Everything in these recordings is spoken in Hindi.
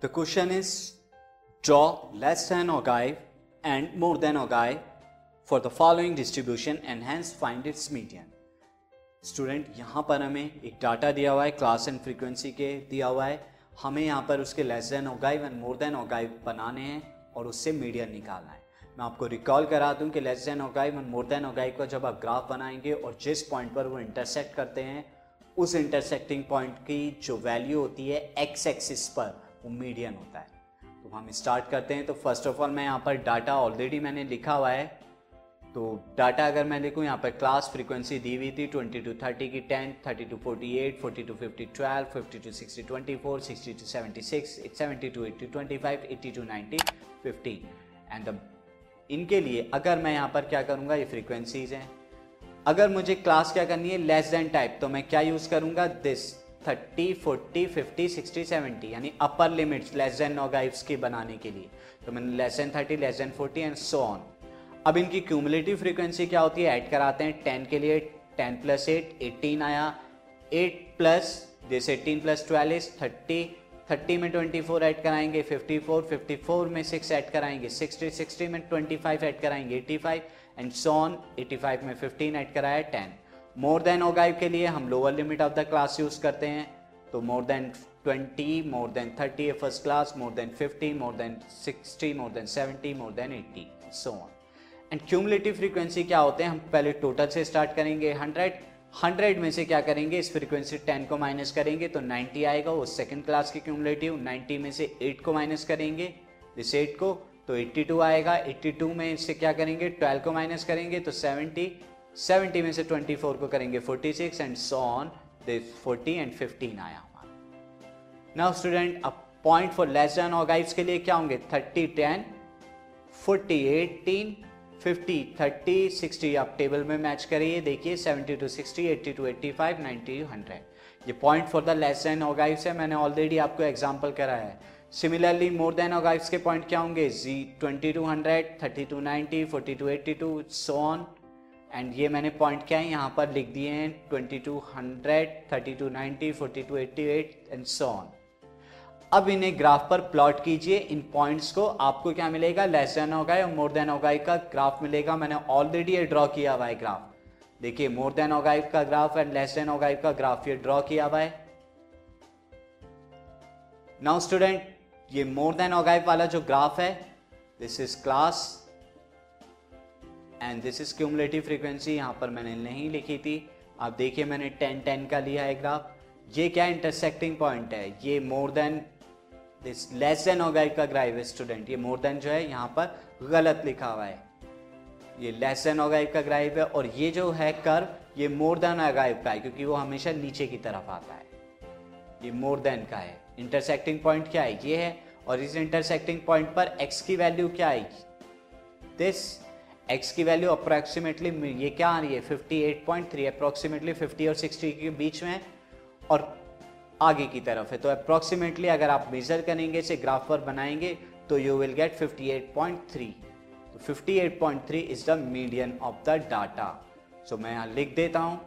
The question is, draw less than ogive and more than ogive for the following distribution and hence find its median. Student यहाँ पर हमें एक डाटा दिया हुआ है क्लास एंड फ्रीक्वेंसी के दिया हुआ है हमें यहाँ पर उसके less than ogive and more than ogive बनाने हैं और उससे मीडियन निकालना है मैं आपको रिकॉल करा दूँ कि less than ogive and more than ogive का जब आप ग्राफ बनाएँगे और जिस पॉइंट पर वो इंटरसेक्ट करते हैं, उस इंटरसेक्टिंग पॉइंट की जो वैल्यू होती है एक्स एक्सिस पर वो मीडियन होता है। तो हम स्टार्ट करते हैं। तो फ़र्स्ट ऑफ़ ऑल मैं यहाँ पर डाटा ऑलरेडी मैंने लिखा हुआ है। तो डाटा अगर मैं लिखूँ, यहाँ पर क्लास फ्रीक्वेंसी दी हुई थी ट्वेंटी टू थर्टी की ten thirty to forty eight forty to fifty twelve fifty to sixty twenty four sixty to seventy six seventy to eighty twenty five eighty to ninety fifteen and the इनके लिए अगर मैं यहाँ पर क्या करूँगा, ये फ्रीक्वेंसीज हैं। अगर मुझे क्लास क्या करनी है लेस देन टाइप तो मैं क्या यूज़ करूँगा? This thirty, forty, fifty, sixty, seventy, यानी upper limits less than ogives की बनाने के लिए। तो मैंने less than thirty less than forty and so on अब इनकी क्यूमुलेटिव फ्रीक्वेंसी क्या होती है? ऐड कराते हैं टेन के लिए टेन प्लस एट एटीन आया। एट प्लस जैसे eighteen plus twelve is thirty thirty में ट्वेंटी फोर ऐड कराएँगे फिफ्टी फोर फिफ्टी फोर में सिक्स ऐड कराएँगे सिक्सटी सिक्सटी में ट्वेंटी फाइव ऐड कराएँगे eighty five and so on eighty five में फिफ्टीन ऐड कराया टेन मोर देन ओगाइव के लिए, हम lower limit of the class use करते हैं। तो मोर देन 20 मोर देन 30 है first class more than 50 more than 60 more than 70 more than 80 so on and cumulative frequency क्या होते हैं? हम पहले टोटल से स्टार्ट करेंगे। 100 100 में से क्या करेंगे? इस फ्रीक्वेंसी 10 को माइनस करेंगे तो 90 आएगा। वो सेकंड क्लास की क्यूमुलेटिव 90 में से 8 को माइनस करेंगे। इस 8 को तो 82 आएगा। 82 में इससे क्या करेंगे? 12 को माइनस करेंगे तो 70 70 में से 24 को करेंगे 46 and so on this 40 and 15 आया हमारा। नाउ स्टूडेंट अब point for less than ogives के लिए क्या होंगे? 30 10 40 18 50 30 60 आप टेबल में मैच करिए, देखिए 70 टू 60 80 टू 85 90 100 ये point for the less than ogives है, मैंने ऑलरेडी आपको एग्जांपल करा है। सिमिलरली मोर देन ऑगाइव्स के पॉइंट क्या होंगे? जी 20 to 100 30 to 90 40 to 82 so on and ये मैंने पॉइंट क्या है, यहाँ पर लिख दिए हैं twenty to hundred thirty to ninety forty to eighty eight and so on अब इन्हें ग्राफ पर प्लॉट कीजिए, इन पॉइंट्स को आपको क्या मिलेगा? लेस देन होगा और मोर देन होगा? का ग्राफ मिलेगा, मैंने ऑलरेडी ये ड्रॉ किया हुआ है ग्राफ देखिए मोर देन होगा का ग्राफ एंड लेस देन होगा का ग्राफ ये ड्रॉ किया हुआ है. नाउ स्टूडेंट ये मोर देन ओगाइव वाला जो ग्राफ है this is class and this is cumulative frequency यहाँ पर मैंने नहीं लिखी थी। आप देखिए मैंने टेन टेन का लिया है ग्राफ। ये क्या इंटरसेक्टिंग पॉइंट है? ये more than this less than ogive का ग्राइव स्टूडेंट ये मोर देन जो है यहाँ पर गलत लिखा हुआ है। ये लेस देन ओगाइव का ग्राइव है और ये जो है कर्व ये मोर देन ओगाइव का है क्योंकि वो हमेशा नीचे की तरफ़ आता है। ये मोर देन का है। इंटरसेक्टिंग पॉइंट क्या है? ये है और इस इंटरसेक्टिंग पॉइंट पर एक्स की वैल्यू क्या आएगी? दिस एक्स की वैल्यू अप्रोक्सीमेटली ये क्या आ रही है? 58.3 अप्रोक्सीमेटली 50 और 60 के बीच में है और आगे की तरफ़ है। तो अप्रोक्सीमेटली अगर आप मेजर करेंगे, इसे ग्राफ पर बनाएँगे तो यू विल गेट 58.3 तो 58.3 is the median of the data so मैं यहाँ लिख देता हूँ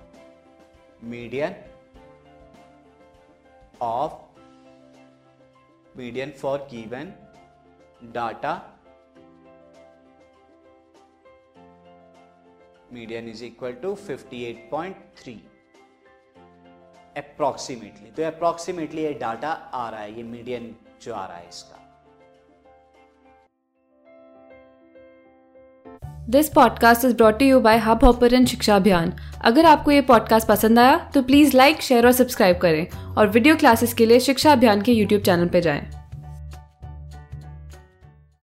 median of median for given data median is equal to 58.3 approximately तो अप्रोक्सीमेटली ये डाटा आ रहा है, ये मीडियन जो आ रहा है इसका। This podcast is brought you by Hubhopper Shiksha Abhiyan अगर आपको ये पॉडकास्ट पसंद आया तो प्लीज़ लाइक शेयर और सब्सक्राइब करें। और वीडियो क्लासेस के लिए शिक्षा अभियान के यूट्यूब चैनल पर जाएँ।